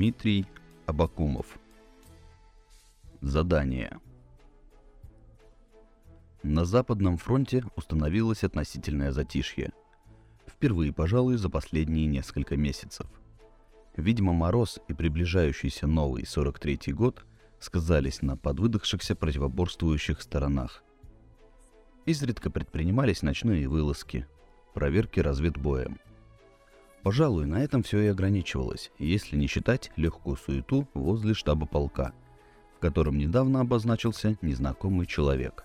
Дмитрий Абакумов. Задание. На Западном фронте установилось относительное затишье. Впервые, пожалуй, за последние несколько месяцев. Видимо, мороз и приближающийся новый 43-й год сказались на подвыдохшихся противоборствующих сторонах. Изредка предпринимались ночные вылазки, проверки разведбоем. Пожалуй, на этом все и ограничивалось, если не считать легкую суету возле штаба полка, в котором недавно обозначился незнакомый человек.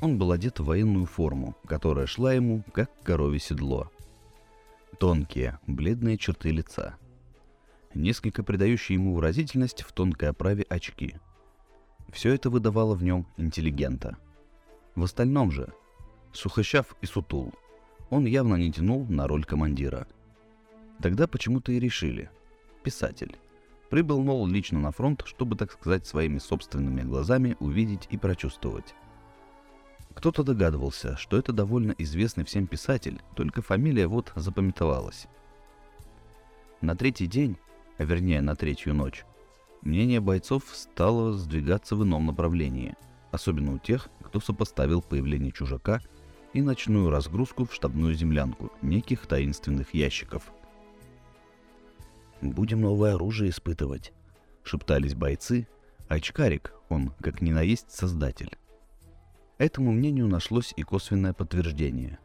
Он был одет в военную форму, которая шла ему как коровье седло. Тонкие, бледные черты лица. Несколько придающие ему выразительность в тонкой оправе очки. Все это выдавало в нем интеллигента. В остальном же, сухощав и сутул, он явно не тянул на роль командира. Тогда почему-то и решили. Писатель. Прибыл, мол, лично на фронт, чтобы, так сказать, своими собственными глазами увидеть и прочувствовать. Кто-то догадывался, что это довольно известный всем писатель, только фамилия вот запамятовалась. На третий день, а вернее на третью ночь, мнение бойцов стало сдвигаться в ином направлении, особенно у тех, кто сопоставил появление чужака и ночную разгрузку в штабную землянку неких таинственных ящиков. «Будем новое оружие испытывать», — шептались бойцы, а он, как ни наесть, создатель. Этому мнению нашлось и косвенное подтверждение.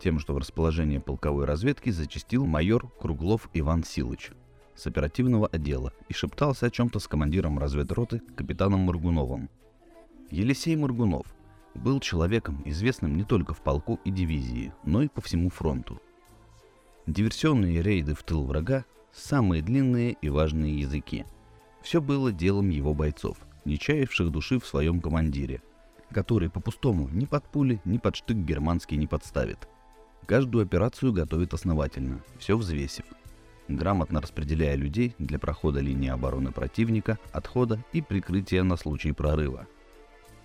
Тем, что в расположение полковой разведки зачастил майор Круглов Иван Силыч с оперативного отдела и шептался о чем-то с командиром разведроты капитаном Мургуновым. Елисей Мургунов был человеком, известным не только в полку и дивизии, но и по всему фронту. Диверсионные рейды в тыл врага – самые длинные и важные языки. Все было делом его бойцов, не чаявших души в своем командире – который по-пустому ни под пули, ни под штык германский не подставит. Каждую операцию готовит основательно, все взвесив, грамотно распределяя людей для прохода линии обороны противника, отхода и прикрытия на случай прорыва.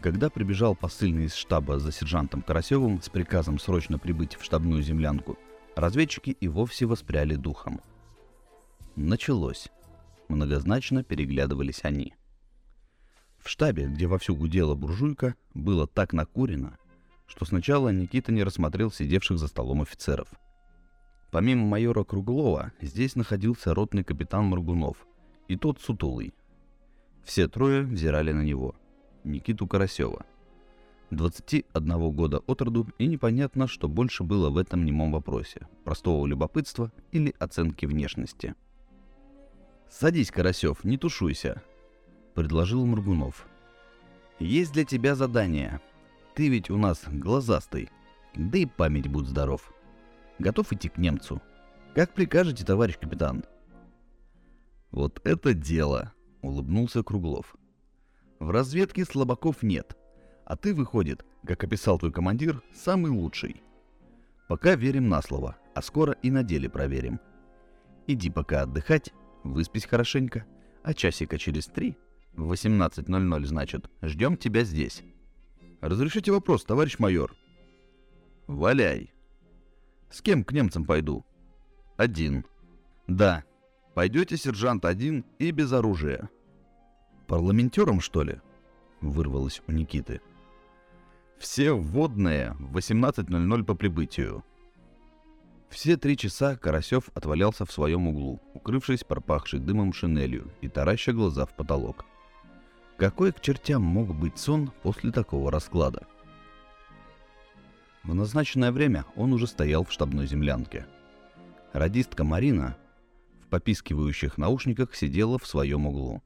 Когда прибежал посыльный из штаба за сержантом Карасевым с приказом срочно прибыть в штабную землянку, разведчики и вовсе воспряли духом. Началось. Многозначно переглядывались они – в штабе, где вовсю гудела буржуйка, было так накурено, что сначала Никита не рассмотрел сидевших за столом офицеров. Помимо майора Круглова, здесь находился ротный капитан Моргунов и тот сутулый. Все трое взирали на него. Никиту Карасева. 21 года от роду, и непонятно, что больше было в этом немом вопросе – простого любопытства или оценки внешности. «Садись, Карасев, не тушуйся», предложил Моргунов. «Есть для тебя задание. Ты ведь у нас глазастый, да и память будь здоров. Готов идти к немцу? Как прикажете, товарищ капитан?» «Вот это дело!» — улыбнулся Круглов. «В разведке слабаков нет, а ты, выходит, как описал твой командир, самый лучший. Пока верим на слово, а скоро и на деле проверим. Иди пока отдыхать, выспись хорошенько, а часика через три в 18.00, значит. Ждем тебя здесь. Разрешите вопрос, товарищ майор? Валяй. С кем к немцам пойду? Один. Да. Пойдете, сержант, один и без оружия. Парламентером, что ли? Вырвалось у Никиты. Все вводные в 18.00 по прибытию. Все три часа Карасев отвалялся в своем углу, укрывшись пропахшей дымом шинелью и тараща глаза в потолок. Какой к чертям мог быть сон после такого расклада? В назначенное время он уже стоял в штабной землянке. Радистка Марина в попискивающих наушниках сидела в своем углу.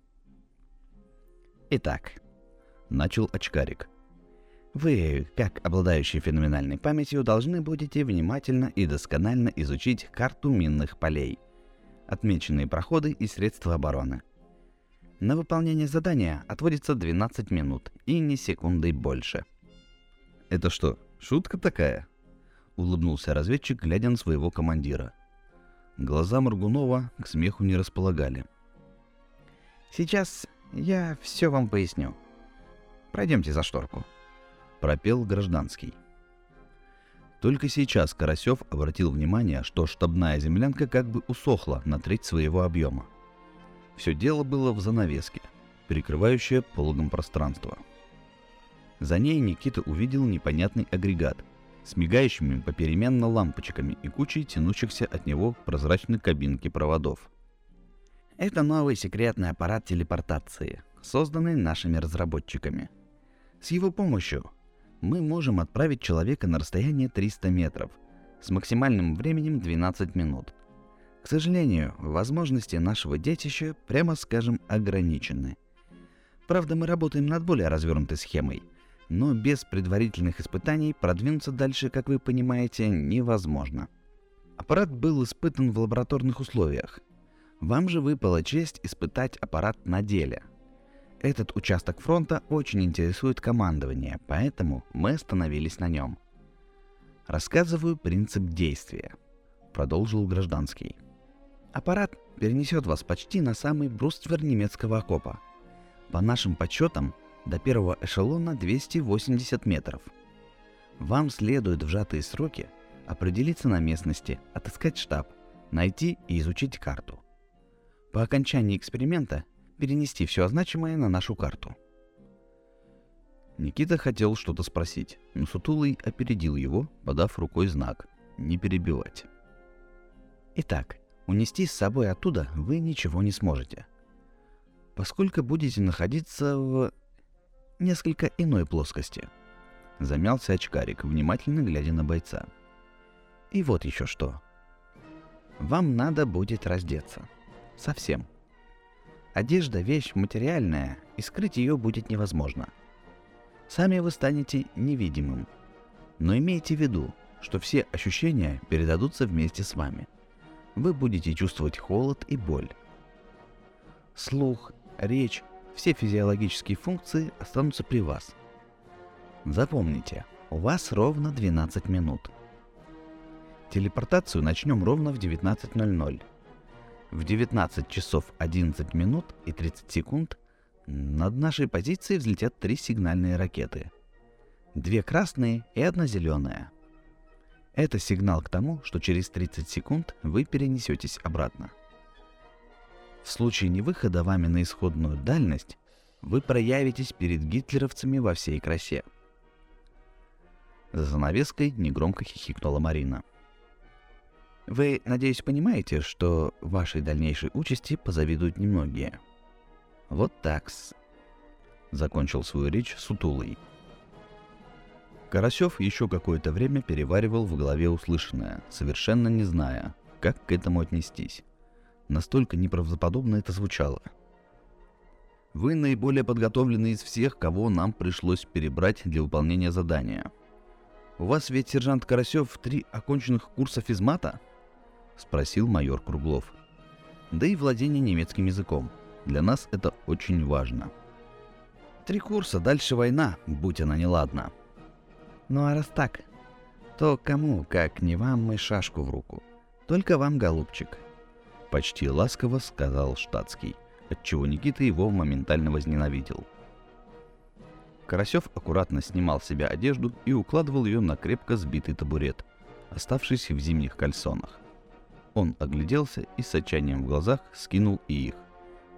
«Итак», — начал очкарик, — «вы, как обладающий феноменальной памятью, должны будете внимательно и досконально изучить карту минных полей, отмеченные проходы и средства обороны — на выполнение задания отводится 12 минут и ни секунды больше. «Это что, шутка такая?» — улыбнулся разведчик, глядя на своего командира. Глаза Моргунова к смеху не располагали. «Сейчас я все вам поясню. Пройдемте за шторку», — пропел гражданский. Только сейчас Карасев обратил внимание, что штабная землянка как бы усохла на треть своего объема. Все дело было в занавеске, перекрывающей пологом пространство. За ней Никита увидел непонятный агрегат с мигающими попеременно лампочками и кучей тянущихся от него прозрачной кабинки проводов. Это новый секретный аппарат телепортации, созданный нашими разработчиками. С его помощью мы можем отправить человека на расстояние 300 метров с максимальным временем 12 минут. К сожалению, возможности нашего детища, прямо скажем, ограничены. Правда, мы работаем над более развернутой схемой, но без предварительных испытаний продвинуться дальше, как вы понимаете, невозможно. Аппарат был испытан в лабораторных условиях. Вам же выпала честь испытать аппарат на деле. Этот участок фронта очень интересует командование, поэтому мы остановились на нем. Рассказываю принцип действия, продолжил гражданский. Аппарат перенесет вас почти на самый бруствер немецкого окопа. По нашим подсчетам, до первого эшелона 280 метров. Вам следует в сжатые сроки определиться на местности, отыскать штаб, найти и изучить карту. По окончании эксперимента перенести все значимое на нашу карту. Никита хотел что-то спросить, но Сутулый опередил его, подав рукой знак «Не перебивать». Итак, унести с собой оттуда вы ничего не сможете. Поскольку будете находиться в несколько иной плоскости. Замялся очкарик, внимательно глядя на бойца. И вот еще что. Вам надо будет раздеться. Совсем. Одежда – вещь материальная, и скрыть ее будет невозможно. Сами вы станете невидимым. Но имейте в виду, что все ощущения передадутся вместе с вами – вы будете чувствовать холод и боль. Слух, речь, все физиологические функции останутся при вас. Запомните, у вас ровно 12 минут. Телепортацию начнем ровно в 19.00. В 19 часов 11 минут и 30 секунд над нашей позицией взлетят три сигнальные ракеты. Две красные и одна зеленая – это сигнал к тому, что через 30 секунд вы перенесетесь обратно. В случае невыхода вами на исходную дальность, вы проявитесь перед гитлеровцами во всей красе. За занавеской негромко хихикнула Марина. Вы, надеюсь, понимаете, что вашей дальнейшей участи позавидуют немногие. Вот такс. Закончил свою речь Сутулый. Карасев еще какое-то время переваривал в голове услышанное, совершенно не зная, как к этому отнестись. Настолько неправдоподобно это звучало. Вы наиболее подготовленный из всех, кого нам пришлось перебрать для выполнения задания. У вас ведь, сержант Карасев, три оконченных курса физмата? Спросил майор Круглов. Да и владение немецким языком. Для нас это очень важно. Три курса, дальше война, будь она неладна. Ну а раз так, то кому, как не вам, мы шашку в руку. Только вам, голубчик. Почти ласково сказал штатский, отчего Никита его моментально возненавидел. Карасев аккуратно снимал с себя одежду и укладывал ее на крепко сбитый табурет, оставшийся в зимних кальсонах. Он огляделся и с отчаянием в глазах скинул и их,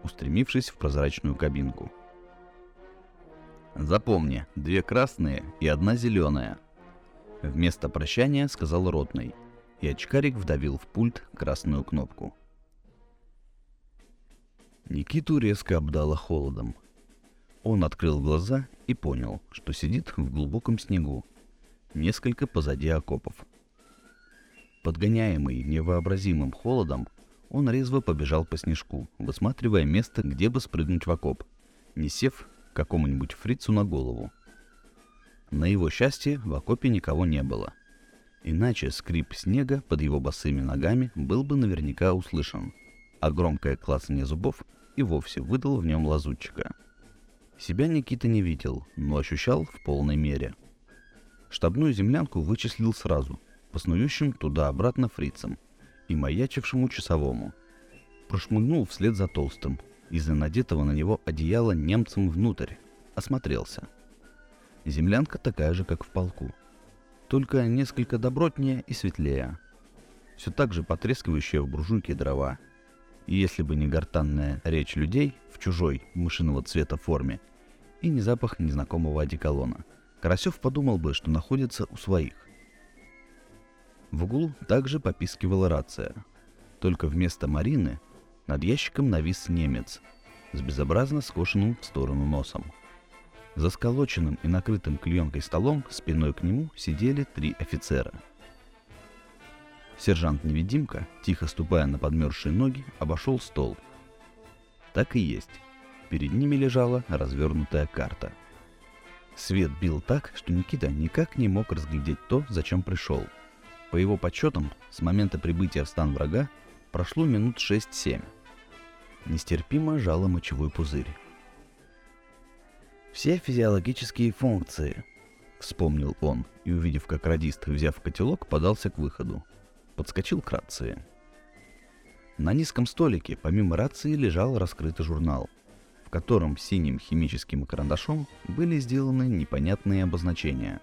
устремившись в прозрачную кабинку – Запомни, две красные и одна зеленая. Вместо прощания сказал Ротный, и очкарик вдавил в пульт красную кнопку. Никиту резко обдало холодом. Он открыл глаза и понял, что сидит в глубоком снегу, несколько позади окопов. Подгоняемый невообразимым холодом, он резво побежал по снежку, высматривая место, где бы спрыгнуть в окоп, не сев какому-нибудь фрицу на голову. На его счастье в окопе никого не было. Иначе скрип снега под его босыми ногами был бы наверняка услышан, а громкое клацание зубов и вовсе выдал в нем лазутчика. Себя Никита не видел, но ощущал в полной мере. Штабную землянку вычислил сразу, по снующим туда-обратно фрицам и маячившему часовому. Прошмыгнул вслед за толстым, из-за надетого на него одеяла немцем внутрь, осмотрелся. Землянка такая же, как в полку, только несколько добротнее и светлее. Все так же потрескивающие в буржуйке дрова. И если бы не гортанная речь людей в чужой мышиного цвета форме и не запах незнакомого одеколона, Карасев подумал бы, что находится у своих. В углу также попискивала рация. Только вместо Марины над ящиком навис немец с безобразно скошенным в сторону носом. За сколоченным и накрытым клеенкой столом спиной к нему сидели три офицера. Сержант-невидимка, тихо ступая на подмерзшие ноги, обошел стол. Так и есть. Перед ними лежала развернутая карта. Свет бил так, что Никита никак не мог разглядеть то, зачем пришел. По его подсчетам, с момента прибытия в стан врага прошло минут 6-7. Нестерпимо жало мочевой пузырь. «Все физиологические функции», — вспомнил он, и, увидев, как радист, взяв котелок, подался к выходу. Подскочил к рации. На низком столике, помимо рации, лежал раскрытый журнал, в котором синим химическим карандашом были сделаны непонятные обозначения.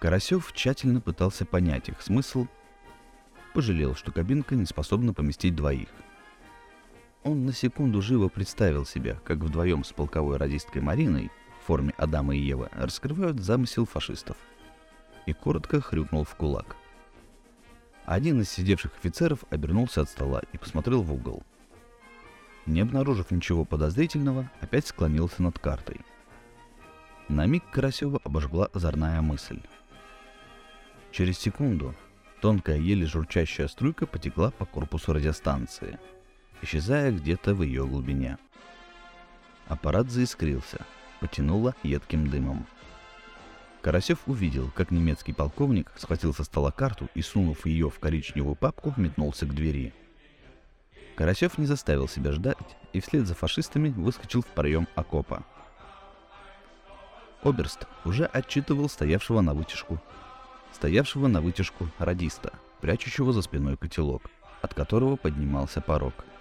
Карасев тщательно пытался понять их смысл, пожалел, что кабинка не способна поместить двоих — он на секунду живо представил себя, как вдвоем с полковой радисткой Мариной в форме Адама и Евы раскрывают замысел фашистов. И коротко хрюкнул в кулак. Один из сидевших офицеров обернулся от стола и посмотрел в угол. Не обнаружив ничего подозрительного, опять склонился над картой. На миг Карасева обожгла озорная мысль. Через секунду тонкая, еле журчащая струйка потекла по корпусу радиостанции — исчезая где-то в ее глубине. Аппарат заискрился, потянуло едким дымом. Карасев увидел, как немецкий полковник схватил со стола карту и, сунув ее в коричневую папку, метнулся к двери. Карасев не заставил себя ждать и вслед за фашистами выскочил в проем окопа. Оберст уже отчитывал стоявшего на вытяжку, стоявшего на вытяжку радиста, прячущего за спиной котелок, от которого поднимался порог –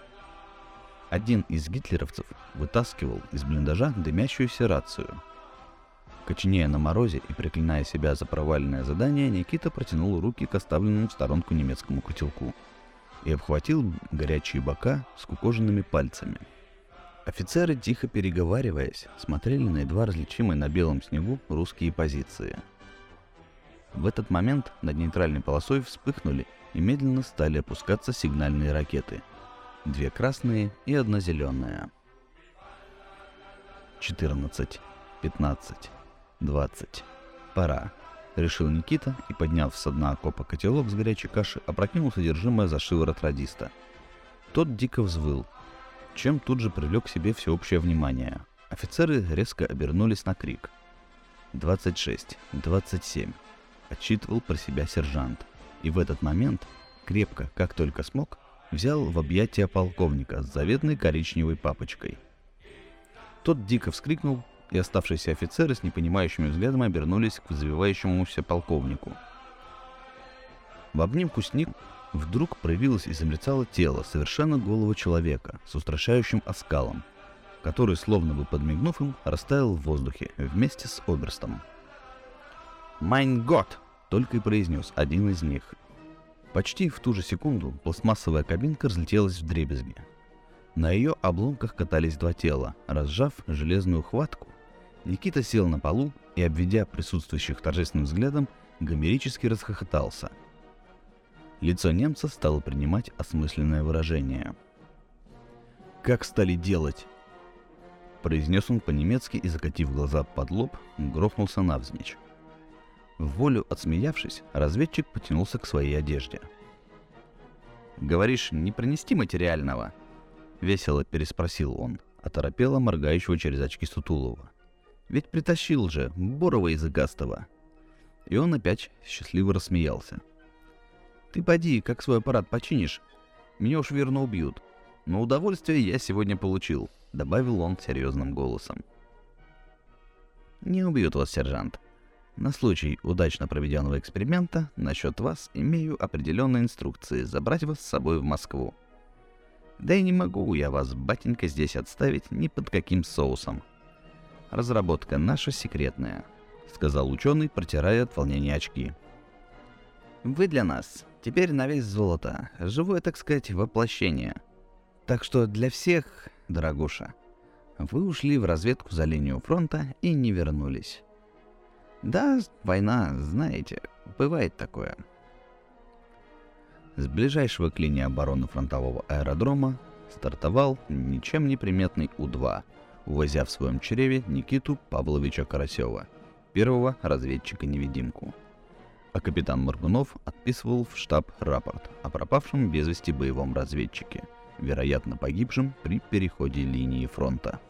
один из гитлеровцев вытаскивал из блиндажа дымящуюся рацию. Коченея на морозе и проклиная себя за проваленное задание, Никита протянул руки к оставленному в сторонку немецкому котелку и обхватил горячие бока с кукоженными пальцами. Офицеры, тихо переговариваясь, смотрели на едва различимые на белом снегу русские позиции. В этот момент над нейтральной полосой вспыхнули и медленно стали опускаться сигнальные ракеты – две красные и одна зеленая. 14, 15, 20. Пора. Решил Никита и, подняв с дна окопа котелок с горячей каши, опрокинул содержимое за шиворот радиста. Тот дико взвыл, чем тут же привлек к себе всеобщее внимание. Офицеры резко обернулись на крик. 26, 27. Отчитывал про себя сержант. И в этот момент, крепко, как только смог, взял в объятия полковника с заветной коричневой папочкой. Тот дико вскрикнул, и оставшиеся офицеры с непонимающими взглядами обернулись к взвивающемуся полковнику. В обнимку с ним вдруг проявилось и замерцало тело совершенно голого человека с устрашающим оскалом, который, словно бы подмигнув им, растаял в воздухе вместе с оберстом. «Майн год!» — только и произнес один из них — Почти в ту же секунду пластмассовая кабинка разлетелась в дребезги. На ее обломках катались два тела. Разжав железную хватку, Никита сел на полу и, обведя присутствующих торжественным взглядом, гомерически расхохотался. Лицо немца стало принимать осмысленное выражение. «Как стали делать?» Произнес он по-немецки и, закатив глаза под лоб, грохнулся навзничь. В волю отсмеявшись, разведчик потянулся к своей одежде. «Говоришь, не принести материального?» — весело переспросил он, оторопело моргающего через очки Сутулова. «Ведь притащил же, Борова языкастого!» И он опять счастливо рассмеялся. «Ты поди, как свой аппарат починишь, меня уж верно убьют. Но удовольствие я сегодня получил», — добавил он серьезным голосом. «Не убьют вас, сержант», на случай удачно проведенного эксперимента насчет вас имею определенные инструкции забрать вас с собой в Москву. Да и не могу я вас, батенька, здесь отставить ни под каким соусом. Разработка наша секретная, сказал ученый, протирая от волнения очки. Вы для нас теперь на весь золото, живое, так сказать, воплощение. Так что для всех, дорогуша, вы ушли в разведку за линию фронта и не вернулись. Да, война, знаете, бывает такое. С ближайшего к линии обороны фронтового аэродрома стартовал ничем не приметный У-2, увозя в своем чреве Никиту Павловича Карасева, первого разведчика-невидимку. А капитан Моргунов отписывал в штаб рапорт о пропавшем без вести боевом разведчике, вероятно погибшем при переходе линии фронта –